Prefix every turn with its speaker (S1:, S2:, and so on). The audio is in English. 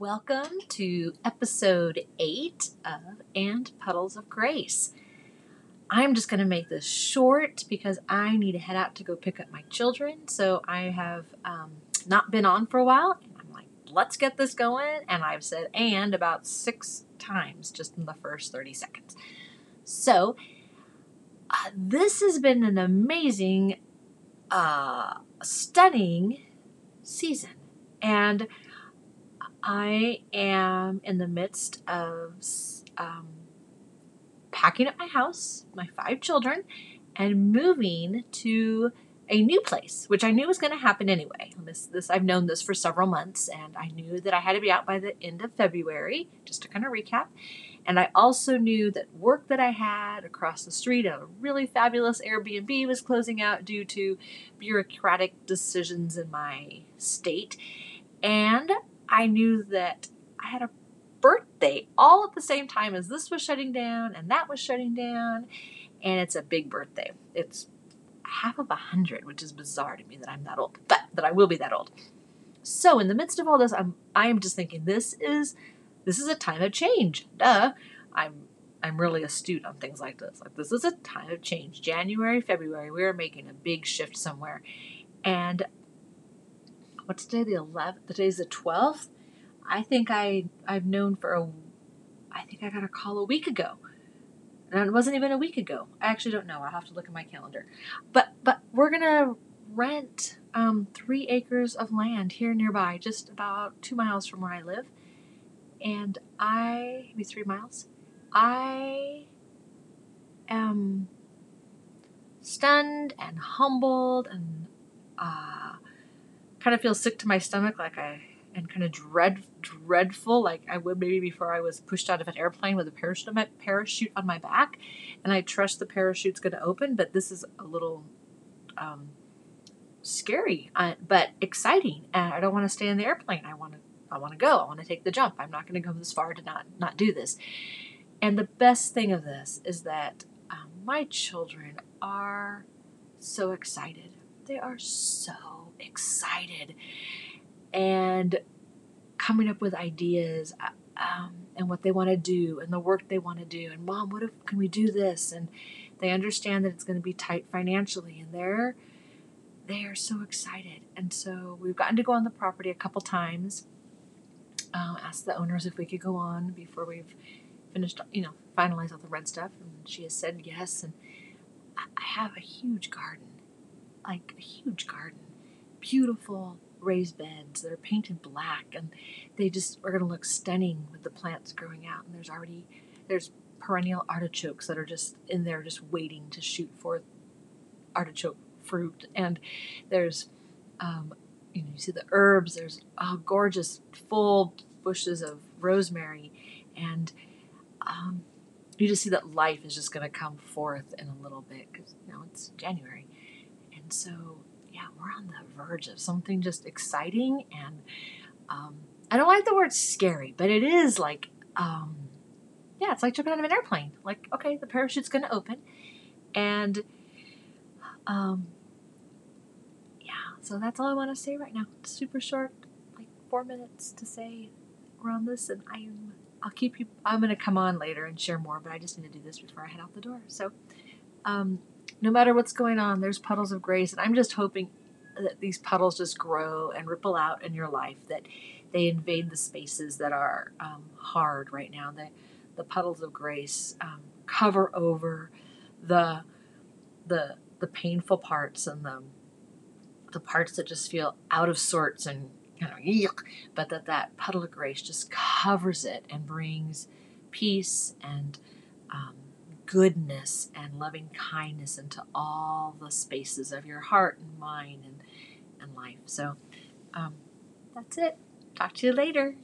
S1: Welcome to episode 8 of And Puddles of Grace. I'm just going to make this short because I need to head out to go pick up my children. So I have um, not been on for a while. And I'm like, let's get this going. And I've said and about six times just in the first 30 seconds. So uh, this has been an amazing, uh, stunning season. And I am in the midst of um, packing up my house, my five children, and moving to a new place, which I knew was going to happen anyway. This, this I've known this for several months, and I knew that I had to be out by the end of February. Just to kind of recap, and I also knew that work that I had across the street a really fabulous Airbnb was closing out due to bureaucratic decisions in my state, and I knew that I had a birthday all at the same time as this was shutting down and that was shutting down. And it's a big birthday. It's half of a hundred, which is bizarre to me that I'm that old, but that I will be that old. So in the midst of all this, I'm I'm just thinking this is this is a time of change. Duh. I'm I'm really astute on things like this. Like this is a time of change. January, February, we are making a big shift somewhere. And what's today? The 11th. Today's the 12th. I think I I've known for a. I think I got a call a week ago, and it wasn't even a week ago. I actually don't know. I'll have to look at my calendar. But but we're gonna rent um, three acres of land here nearby, just about two miles from where I live, and I maybe three miles. I am stunned and humbled and. Uh, kind of feel sick to my stomach, like I and kind of dread dreadful, like I would maybe before I was pushed out of an airplane with a parachute parachute on my back, and I trust the parachute's going to open. But this is a little um, scary, uh, but exciting, and I don't want to stay in the airplane. I want to I want to go. I want to take the jump. I'm not going to go this far to not not do this. And the best thing of this is that um, my children are so excited. They are so excited. And coming up with ideas uh, um, and what they want to do and the work they want to do and mom what if can we do this? And they understand that it's going to be tight financially and they're they are so excited. And so we've gotten to go on the property a couple times. Um, asked the owners if we could go on before we've finished you know finalized all the red stuff and she has said yes and i have a huge garden like a huge garden beautiful raised beds that are painted black and they just are going to look stunning with the plants growing out. And there's already there's perennial artichokes that are just in there just waiting to shoot forth artichoke fruit. And there's um, you know you see the herbs. There's oh, gorgeous full bushes of rosemary. And um, you just see that life is just going to come forth in a little bit because know it's january. And so yeah, we're on the verge of something just exciting and um, I don't like the word scary, but it is like, um, yeah, it's like jumping out of an airplane. Like, okay, the parachute's going to open, and um, yeah, so that's all I want to say right now. It's super short, like four minutes to say we're on this, and I'm I'll keep you. I'm to come on later and share more, but I just need to do this before I head out the door. So, um, no matter what's going on, there's puddles of grace. And I'm just hoping that these puddles just grow and ripple out in your life, that they invade the spaces that are um, hard right now. The, the puddles of grace um, cover over the, the, the painful parts and the, the parts that just feel out of sorts and kind of yuck, but that that puddle of grace just covers it and brings peace and um, goodness and loving kindness into all the spaces of your heart and mind and, and life. So um, that's it. Talk to you later.